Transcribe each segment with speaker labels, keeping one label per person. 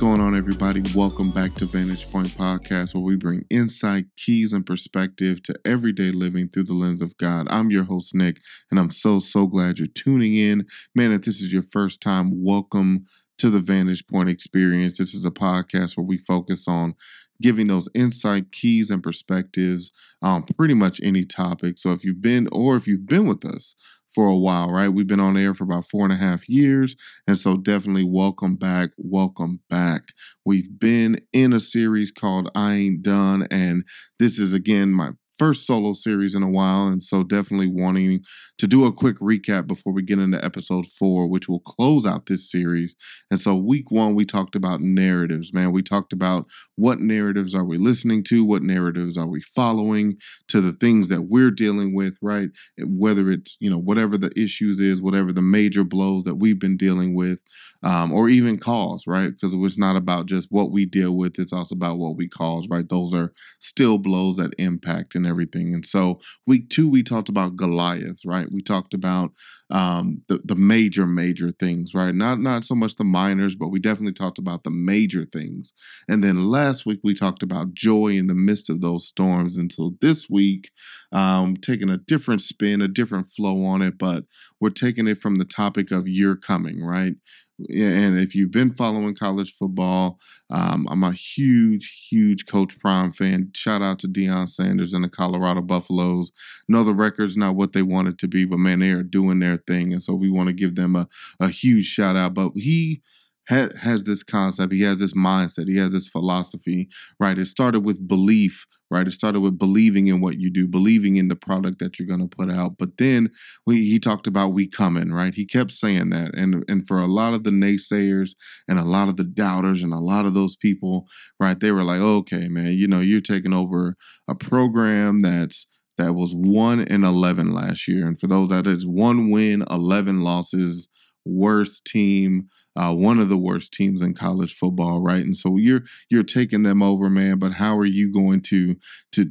Speaker 1: Going on, everybody? Welcome back to Vantage Point Podcast, where we bring insight, keys, and perspective to everyday living through the lens of God. I'm your host, Nick, and I'm so, so glad you're tuning in. Man, if this is your first time, welcome to the Vantage Point Experience. This is a podcast where we focus on giving those insight, keys, and perspectives on pretty much any topic. So if you've been, or if you've been with us for a while, right? We've been on air for about four and a half years. And so definitely welcome back. Welcome back. We've been in a series called I Ain't Done. And this is again my first solo series in a while. And so definitely wanting to do a quick recap before we get into episode four, which will close out this series. And so week one, we talked about narratives, man. We talked about what narratives are we listening to? What narratives are we following to the things that we're dealing with, right? Whether it's, you know, whatever the issues is, whatever the major blows that we've been dealing with, um, or even cause, right? Because it's not about just what we deal with, it's also about what we cause, right? Those are still blows that impact and everything. And so, week two, we talked about Goliath, right? We talked about um, the the major, major things, right? Not not so much the minors, but we definitely talked about the major things. And then last week we talked about joy in the midst of those storms. Until this week, um, taking a different spin, a different flow on it, but we're taking it from the topic of you're coming, right? And if you've been following college football, um, I'm a huge, huge Coach Prime fan. Shout out to Deion Sanders and the Colorado Buffaloes. Know the record's not what they want it to be, but man, they are doing their thing, and so we want to give them a, a huge shout out. But he ha- has this concept, he has this mindset, he has this philosophy. Right, it started with belief right? It started with believing in what you do, believing in the product that you're going to put out. But then we, he talked about we coming, right? He kept saying that. And, and for a lot of the naysayers and a lot of the doubters and a lot of those people, right, they were like, okay, man, you know, you're taking over a program that's that was one in 11 last year. And for those that is one win, 11 losses, worst team, uh, one of the worst teams in college football, right? And so you're you're taking them over, man. But how are you going to to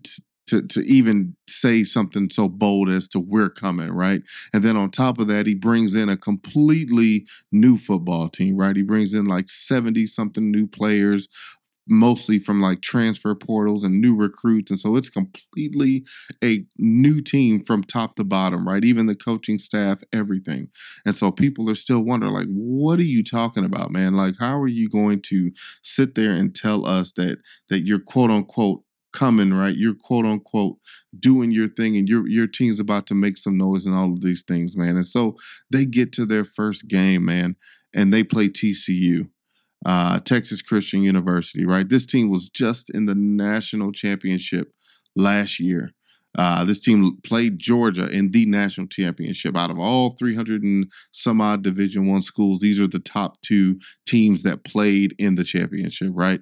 Speaker 1: to to even say something so bold as to we're coming, right? And then on top of that, he brings in a completely new football team, right? He brings in like 70 something new players, mostly from like transfer portals and new recruits. And so it's completely a new team from top to bottom, right? Even the coaching staff, everything. And so people are still wondering, like, what are you talking about, man? Like, how are you going to sit there and tell us that that you're quote unquote coming, right? You're quote unquote doing your thing and your your team's about to make some noise and all of these things, man. And so they get to their first game, man, and they play TCU uh, Texas Christian University, right? This team was just in the national championship last year. Uh, this team played Georgia in the national championship. Out of all 300 and some odd Division One schools, these are the top two teams that played in the championship, right?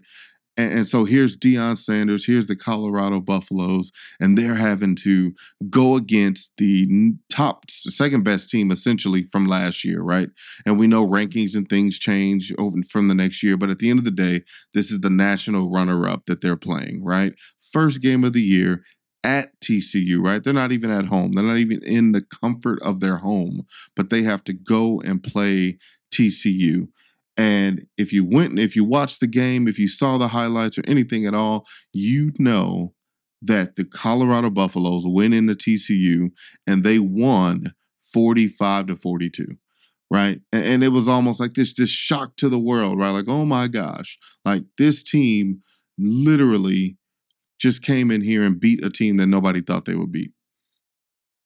Speaker 1: And, and so here's Deion Sanders, here's the Colorado Buffaloes, and they're having to go against the top, second best team essentially from last year, right? And we know rankings and things change over from the next year, but at the end of the day, this is the national runner up that they're playing, right? First game of the year, at TCU, right? They're not even at home. They're not even in the comfort of their home, but they have to go and play TCU. And if you went, if you watched the game, if you saw the highlights or anything at all, you'd know that the Colorado Buffaloes went into TCU and they won 45 to 42. Right. And, and it was almost like this, this shock to the world, right? Like, oh my gosh, like this team literally just came in here and beat a team that nobody thought they would beat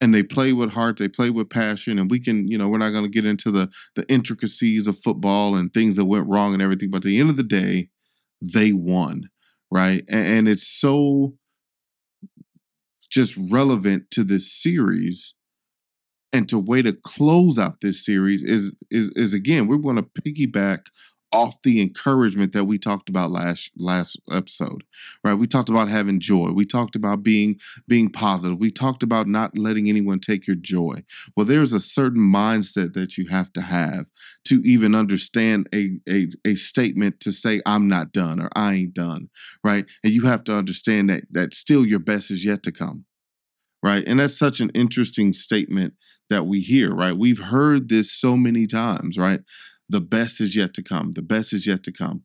Speaker 1: and they play with heart they play with passion and we can you know we're not going to get into the the intricacies of football and things that went wrong and everything but at the end of the day they won right? And, and it's so just relevant to this series and to way to close out this series is is is again we're going to piggyback off the encouragement that we talked about last last episode right? We talked about having joy. We talked about being being positive. We talked about not letting anyone take your joy. Well there's a certain mindset that you have to have to even understand a a, a statement to say i'm not done or i ain't done right? And you have to understand that that still your best is yet to come right? And that's such an interesting statement that we hear right? We've heard this so many times right the best is yet to come. The best is yet to come.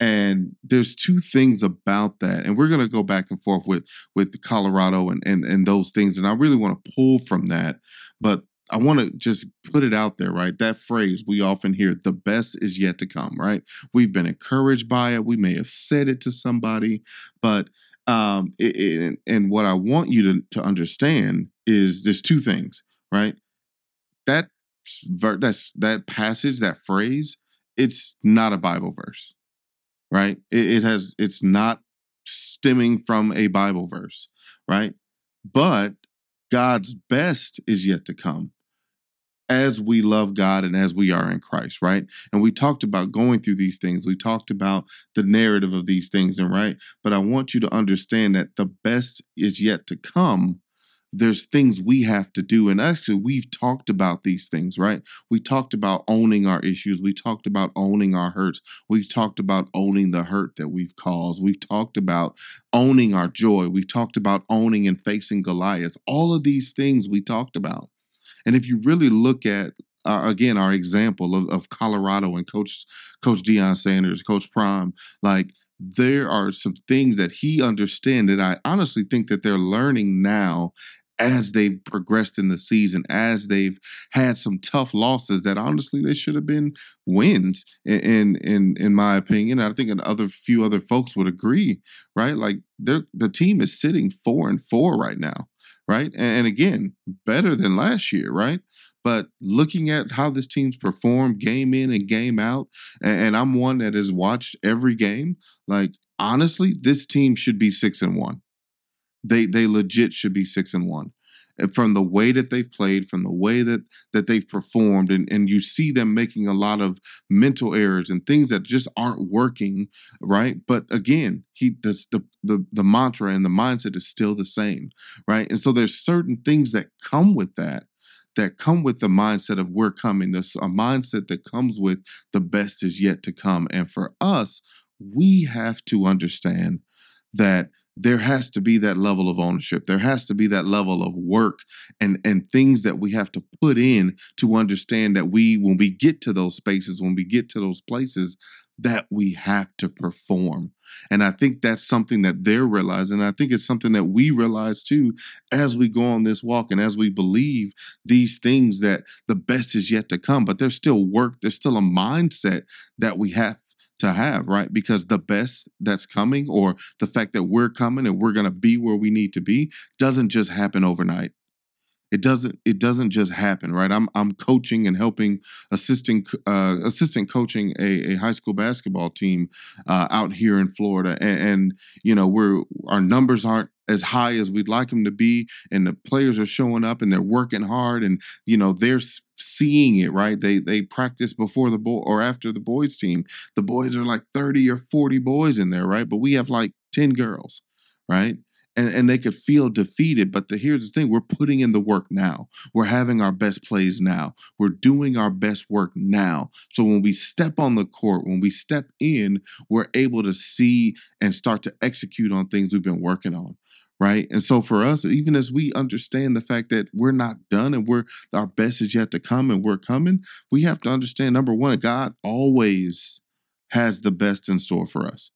Speaker 1: And there's two things about that. And we're gonna go back and forth with with Colorado and and, and those things. And I really want to pull from that. But I want to just put it out there, right? That phrase we often hear, the best is yet to come, right? We've been encouraged by it. We may have said it to somebody, but um, it, it, and what I want you to, to understand is there's two things, right? That that's that passage, that phrase, it's not a Bible verse, right? It, it has, it's not stemming from a Bible verse, right? But God's best is yet to come as we love God and as we are in Christ, right? And we talked about going through these things. We talked about the narrative of these things, and right? But I want you to understand that the best is yet to come. There's things we have to do. And actually, we've talked about these things, right? We talked about owning our issues. We talked about owning our hurts. We've talked about owning the hurt that we've caused. We've talked about owning our joy. We talked about owning and facing Goliath. All of these things we talked about. And if you really look at uh, again our example of, of Colorado and Coach Coach Deion Sanders, Coach Prime, like there are some things that he understands that I honestly think that they're learning now as they've progressed in the season, as they've had some tough losses that honestly they should have been wins in in in my opinion. I think other few other folks would agree, right? Like they're the team is sitting four and four right now right? And, again, better than last year, right? But looking at how this team's performed game in and game out, and, I'm one that has watched every game, like honestly, this team should be six and one. They they legit should be six and one eh, from the way that they've played, from the way that that they've performed, and and you see them making a lot of mental errors and things that just aren't working, right? But again, he does the the the mantra and the mindset is still the same, right? And so there's certain things that come with that that come with the mindset of we're coming. There's a mindset that comes with the best is yet to come. And for us, we have to understand that there has to be that level of ownership. There has to be that level of work and and things that we have to put in to understand that we when we get to those spaces when we get to those places that we have to perform. And i think that's something that they're realizing. I think it's something that we realize too as we go on this walk and as we believe these things that the best is yet to come but there's still work there's still a mindset that we have to have, right? Because the best that's coming or the fact that we're coming and we're going to be where we need to be doesn't just happen overnight. It doesn't it doesn't just happen, right? I'm I'm coaching and helping assisting uh, assistant coaching a, a high school basketball team uh, out here in Florida. And, and you know, we're our numbers aren't as high as we'd like them to be and the players are showing up and they're working hard and you know they're seeing it right? They they practice before the boy or after the boys team. The boys are like 30 or 40 boys in there right? But we have like 10 girls right and, and they could feel defeated. But the, here's the thing we're putting in the work now. We're having our best plays now. We're doing our best work now. So when we step on the court, when we step in, we're able to see and start to execute on things we've been working on right and so for us even as we understand the fact that we're not done and we're our best is yet to come and we're coming we have to understand number one god always has the best in store for us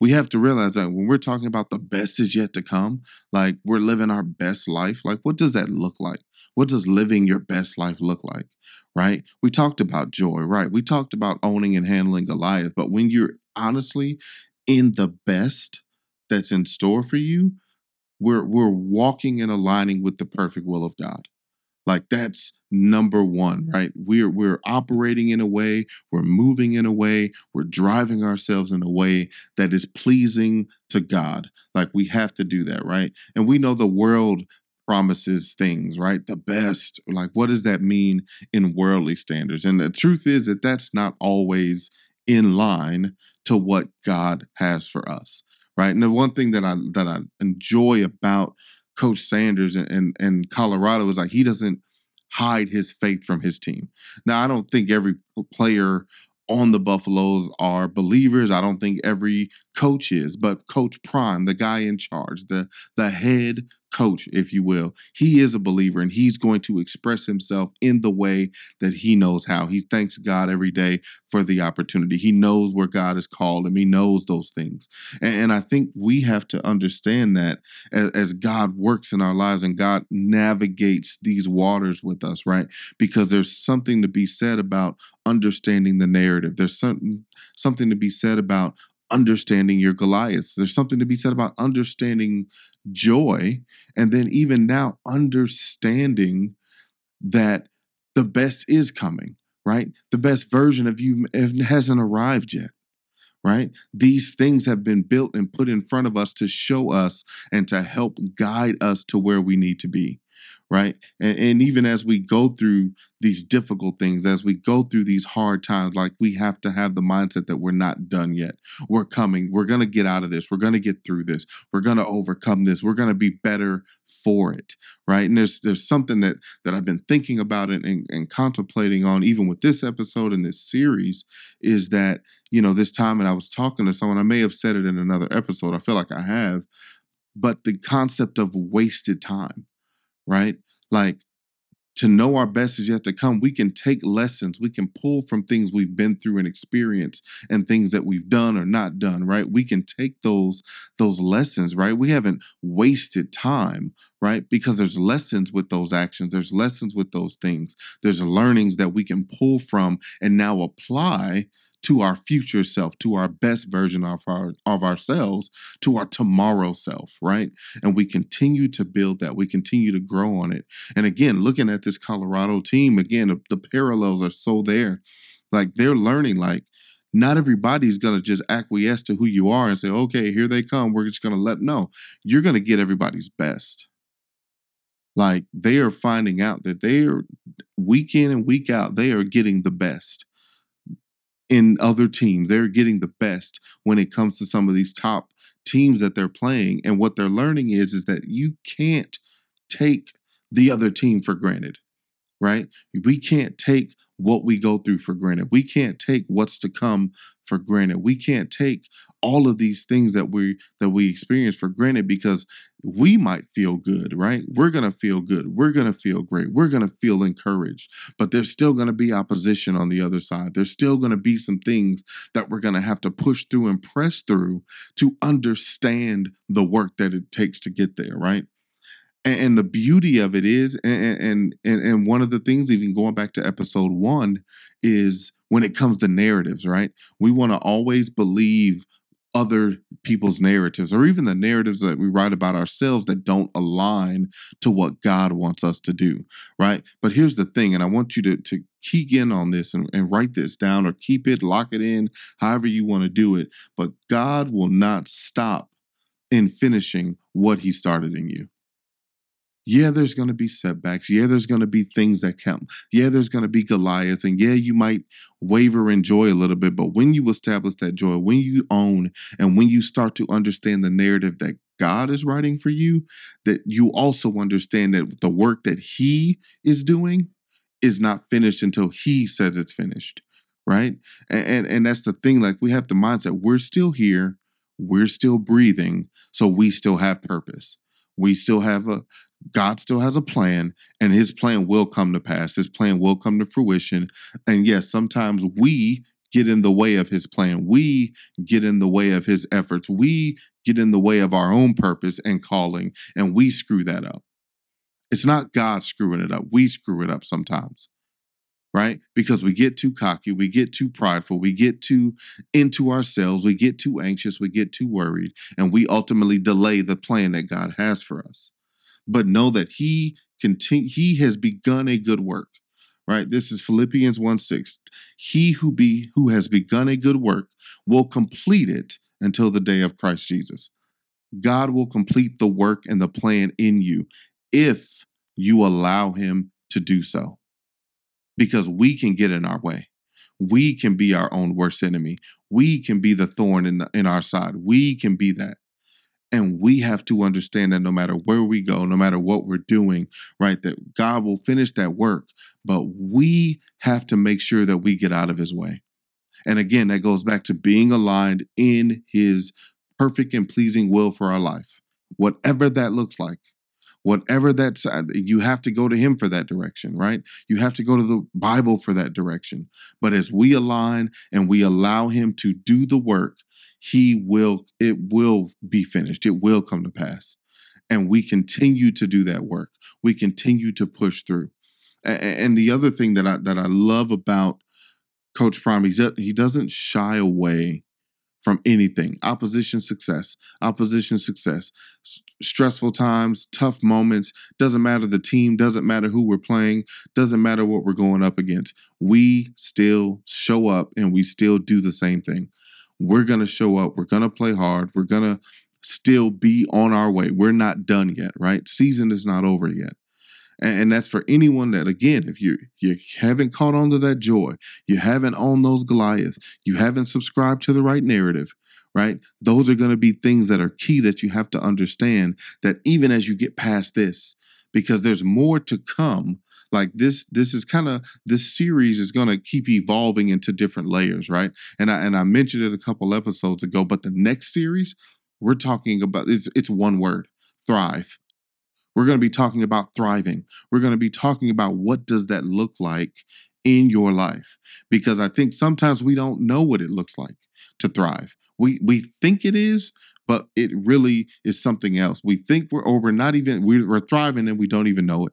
Speaker 1: we have to realize that when we're talking about the best is yet to come like we're living our best life like what does that look like? What does living your best life look like right? We talked about joy right? We talked about owning and handling goliath but when you're honestly in the best that's in store for you, we're we're walking and aligning with the perfect will of God. Like that's number one, right? We're we're operating in a way, we're moving in a way, we're driving ourselves in a way that is pleasing to God. Like we have to do that, right? And we know the world promises things, right? The best. Like what does that mean in worldly standards? And the truth is that that's not always in line to what God has for us right? And the one thing that I that I enjoy about Coach Sanders and, and, and Colorado is like he doesn't hide his faith from his team. Now, I don't think every player on the Buffaloes are believers. I don't think every coach is, but Coach Prime, the guy in charge, the the head coach, if you will. He is a believer and he's going to express himself in the way that he knows how. He thanks God every day for the opportunity. He knows where God has called him, he knows those things. And, and I think we have to understand that as, as God works in our lives and God navigates these waters with us, right? Because there's something to be said about understanding the narrative. There's something something to be said about understanding your Goliaths. There's something to be said about understanding joy. And then even now, understanding that the best is coming, right? The best version of you hasn't arrived yet. Right? These things have been built and put in front of us to show us and to help guide us to where we need to be right? And, and, even as we go through these difficult things, as we go through these hard times, like we have to have the mindset that we're not done yet. We're coming. We're going to get out of this. We're going to get through this. We're going to overcome this. We're going to be better for it, right? And there's there's something that that I've been thinking about and, and, and contemplating on, even with this episode and this series, is that you know this time, and I was talking to someone. I may have said it in another episode. I feel like I have, but the concept of wasted time right? Like to know our best is yet to come. We can take lessons. We can pull from things we've been through and experienced and things that we've done or not done, right? We can take those those lessons, right? We haven't wasted time, right? Because there's lessons with those actions. There's lessons with those things. There's learnings that we can pull from and now apply to our future self, to our best version of our of ourselves, to our tomorrow self, right? And we continue to build that. We continue to grow on it. And again, looking at this Colorado team, again, the, parallels are so there. Like they're learning, like not everybody's going to just acquiesce to who you are and say, okay, here they come. We're just going to let, no, you're going to get everybody's best. Like they are finding out that they are week in and week out, they are getting the best in other teams. They're getting the best when it comes to some of these top teams that they're playing. And what they're learning is is that you can't take the other team for granted, right? We can't take what we go through for granted. We can't take what's to come for granted. We can't take all of these things that we that we experience for granted because we might feel good, right? We're going to feel good. We're going to feel great. We're going to feel encouraged. But there's still going to be opposition on the other side. There's still going to be some things that we're going to have to push through and press through to understand the work that it takes to get there, right? And, and the beauty of it is, and, and and and one of the things, even going back to episode one, is when it comes to narratives, right? We want to always believe other people's narratives or even the narratives that we write about ourselves that don't align to what God wants us to do, right? But here's the thing, and I want you to, to key in on this and, and write this down or keep it, lock it in, however you want to do it. But God will not stop in finishing what He started in you. Yeah, there's going to be setbacks. Yeah, there's going to be things that come. Yeah, there's going to be Goliaths. And yeah, you might waver in joy a little bit. But when you establish that joy, when you own and when you start to understand the narrative that God is writing for you, that you also understand that the work that He is doing is not finished until He says it's finished. Right. And, and, and that's the thing. Like we have the mindset we're still here, we're still breathing, so we still have purpose we still have a God still has a plan and his plan will come to pass. His plan will come to fruition. And yes, sometimes we get in the way of his plan. We get in the way of his efforts. We get in the way of our own purpose and calling and we screw that up. It's not God screwing it up. We screw it up sometimes right? Because we get too cocky, we get too prideful, we get too into ourselves, we get too anxious, we get too worried, and we ultimately delay the plan that God has for us. But know that He continue He has begun a good work. Right? This is Philippians 1 6. He who be who has begun a good work will complete it until the day of Christ Jesus. God will complete the work and the plan in you if you allow him to do so because we can get in our way. We can be our own worst enemy. We can be the thorn in, in our side. We can be that. And we have to understand that no matter where we go, no matter what we're doing, right, that God will finish that work. But we have to make sure that we get out of his way. And again, that goes back to being aligned in his perfect and pleasing will for our life, whatever that looks like whatever that's uh, you have to go to him for that direction right? You have to go to the bible for that direction. But as we align and we allow him to do the work he will it will be finished. It will come to pass. And we continue to do that work. We continue to push through. And the other thing that i that i love about coach prime he's that he doesn't shy away from anything. Opposition success opposition success. Stressful times tough moments doesn't matter the team doesn't matter who we're playing doesn't matter what we're going up against. We still show up and we still do the same thing. We're going to show up we're going to play hard we're going to still be on our way. We're not done yet right? Season is not over yet and, that's for anyone that, again, if you you haven't caught on to that joy, you haven't owned those Goliath, you haven't subscribed to the right narrative, right? Those are going to be things that are key that you have to understand. That even as you get past this, because there's more to come like this this is kind of this series is going to keep evolving into different layers right and i and i mentioned it a couple episodes ago but the next series we're talking about it's it's one word thrive we're going to be talking about thriving. We're going to be talking about what does that look like in your life because I think sometimes we don't know what it looks like to thrive. We we think it is, but it really is something else. We think we're or we're not even we're, we're thriving and we don't even know it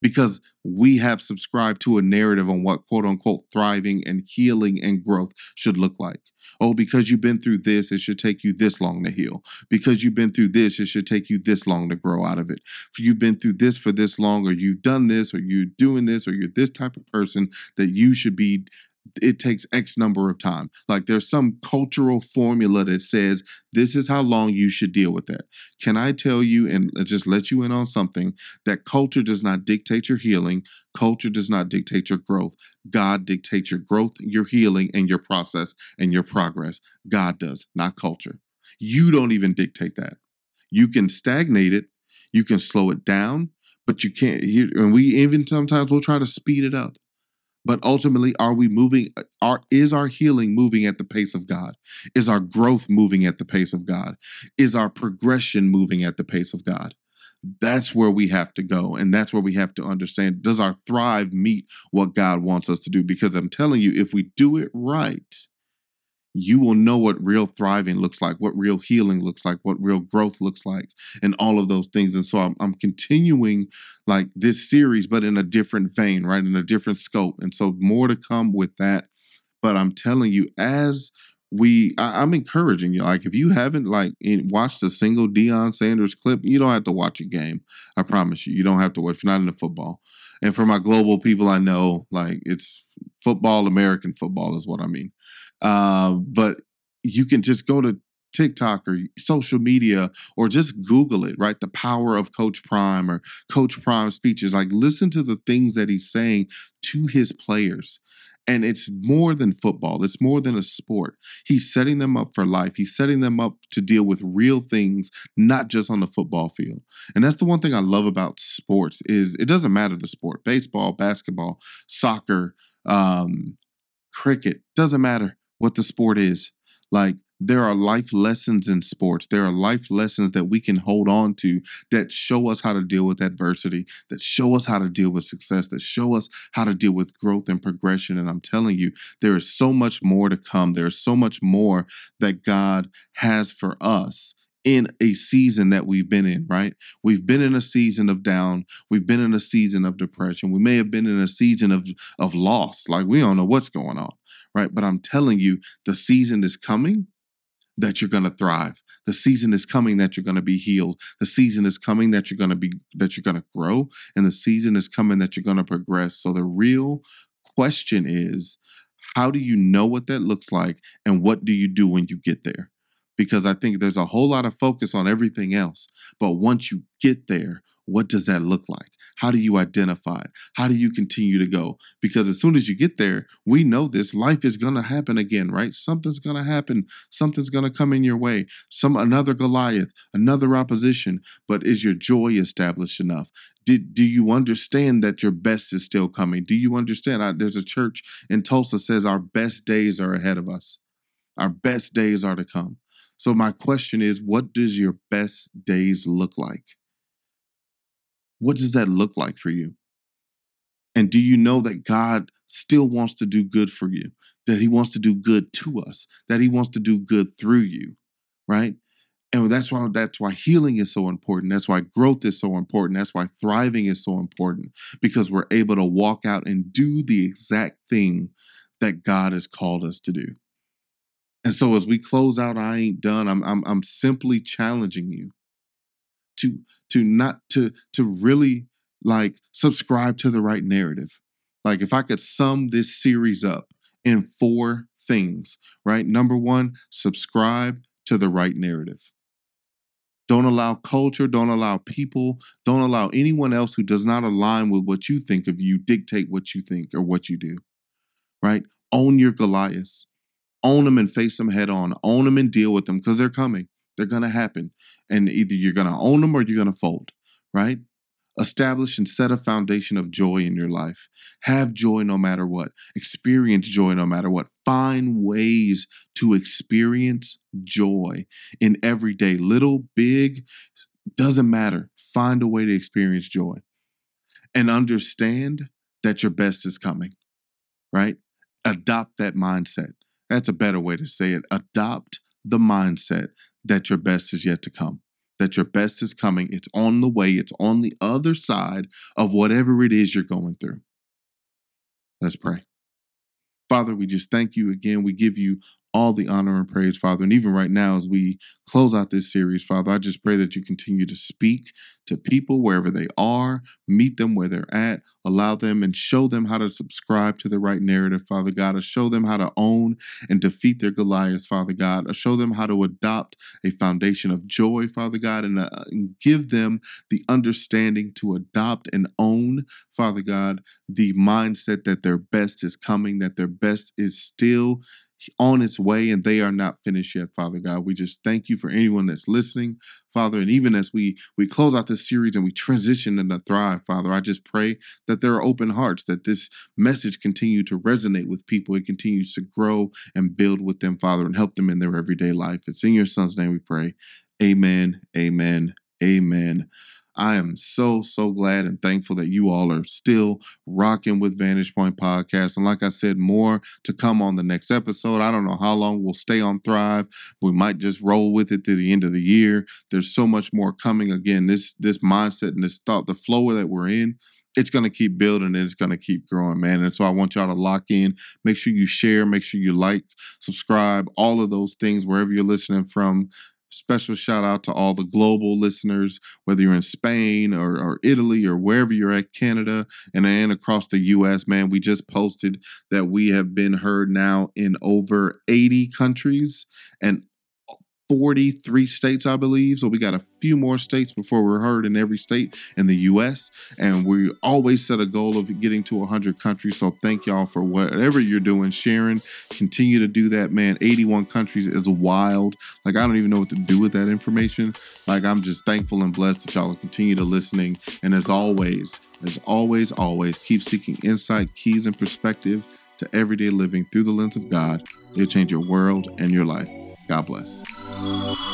Speaker 1: because we have subscribed to a narrative on what quote unquote thriving and healing and growth should look like. Oh, because you've been through this, it should take you this long to heal. Because you've been through this, it should take you this long to grow out of it. If you've been through this for this long, or you've done this, or you're doing this, or you're this type of person, that you should be it takes X number of time. Like there's some cultural formula that says this is how long you should deal with that. Can I tell you and just let you in on something that culture does not dictate your healing, culture does not dictate your growth. God dictates your growth, your healing, and your process and your progress. God does, not culture. You don't even dictate that. You can stagnate it, you can slow it down, but you can't. And we even sometimes we'll try to speed it up but ultimately are we moving are is our healing moving at the pace of god? Is our growth moving at the pace of god? Is our progression moving at the pace of god? That's where we have to go and that's where we have to understand does our thrive meet what god wants us to do? Because i'm telling you if we do it right you will know what real thriving looks like, what real healing looks like, what real growth looks like, and all of those things. And so I'm, I'm continuing like this series, but in a different vein, right? In a different scope. And so more to come with that. But I'm telling you, as we I, am encouraging you. Like if you haven't like watched a single Deion Sanders clip, you don't have to watch a game. I promise you. You don't have to watch if you're not into football. And for my global people I know, like it's football, American football is what I mean. Uh, but you can just go to TikTok or social media or just Google it, right? The power of Coach Prime or Coach Prime speeches. Like, listen to the things that he's saying to his players. And it's more than football. It's more than a sport. He's setting them up for life. He's setting them up to deal with real things, not just on the football field. And that's the one thing I love about sports is it doesn't matter the sport, baseball, basketball, soccer, um, cricket, doesn't matter what the sport is. Like there are life lessons in sports. There are life lessons that we can hold on to that show us how to deal with adversity, that show us how to deal with success, that show us how to deal with growth and progression. And I'm telling you, there is so much more to come. There's so much more that God has for us in a season that we've been in, right? We've been in a season of down. We've been in a season of depression. We may have been in a season of, of loss. Like we don't know what's going on, right? But I'm telling you, the season is coming that you're going to thrive. The season is coming that you're going to be healed. The season is coming that you're going to be that you're going to grow and the season is coming that you're going to progress. So the real question is how do you know what that looks like and what do you do when you get there? Because I think there's a whole lot of focus on everything else, but once you get there, what does that look like? How do you identify it? How do you continue to go? Because as soon as you get there, we know this life is going to happen again, right? Something's going to happen. Something's going to come in your way. Some another Goliath, another opposition, but is your joy established enough? Did, do you understand that your best is still coming? Do you understand? I, there's a church in Tulsa says our best days are ahead of us. Our best days are to come. So my question is, what does your best days look like? What does that look like for you? And do you know that God still wants to do good for you? That He wants to do good to us? That He wants to do good through you, right? And that's why that's why healing is so important. That's why growth is so important. That's why thriving is so important because we're able to walk out and do the exact thing that God has called us to do. And so as we close out I ain't done, I'm I'm I'm simply challenging you to to not to to really like subscribe to the right narrative. Like if I could sum this series up in four things, right? Number 1, subscribe to the right narrative. Don't allow culture, don't allow people, don't allow anyone else who does not align with what you think of you dictate what you think or what you do. Right? Own your Goliaths. Own them and face them head on. Own them and deal with them because they're coming. They're going to happen. And either you're going to own them or you're going to fold. Right? Establish and set a foundation of joy in your life. Have joy no matter what. Experience joy no matter what. Find ways to experience joy in every day, little, big, doesn't matter. Find a way to experience joy and understand that your best is coming, right? Adopt that mindset. That's a better way to say it. Adopt the mindset that your best is yet to come that your best is coming. It's on the way, it's on the other side of whatever it is you're going through. Let's pray. Father, we just thank you again. We give you all the honor and praise, Father. And even right now, as we close out this series, Father, I just pray that you continue to speak to people wherever they are, meet them where they're at, allow them and show them how to subscribe to the right narrative, Father God, to show them how to own and defeat their Goliaths, Father God, to show them how to adopt a foundation of joy, Father God, and, uh, and give them the understanding to adopt and own, Father God, the mindset that their best is coming, that their best is still on its way and they are not finished yet father god. We just thank you for anyone that's listening father and even as we we close out this series and we transition into thrive father i just pray that there are open hearts that this message continue to resonate with people. It continues to grow and build with them father and help them in their everyday life. It's in your son's name we pray. Amen amen amen I am so, so glad and thankful that you all are still rocking with Vantage Point Podcast. And like I said, more to come on the next episode. I don't know how long we'll stay on Thrive. We might just roll with it to the end of the year. There's so much more coming. Again, this this mindset and this thought, the flow that we're in it's going to keep building and it's going to keep growing, man. And so I want y'all to lock in. Make sure you share, make sure you like, subscribe, all of those things wherever you're listening from. Special shout out to all the global listeners, whether you're in Spain or, or Italy or wherever you're at, Canada and, and across the US. Man, we just posted that we have been heard now in over 80 countries and 43 states, I believe. So we got a few more states before we're heard in every state in the US. And we always set a goal of getting to 100 countries. So thank y'all for whatever you're doing, sharing. Continue to do that, man. 81 countries is wild. Like, I don't even know what to do with that information. Like, I'm just thankful and blessed that y'all continue to listening. And as always, as always, always, keep seeking insight, keys, and perspective to everyday living through the lens of God. It'll change your world and your life. God bless. Thank you.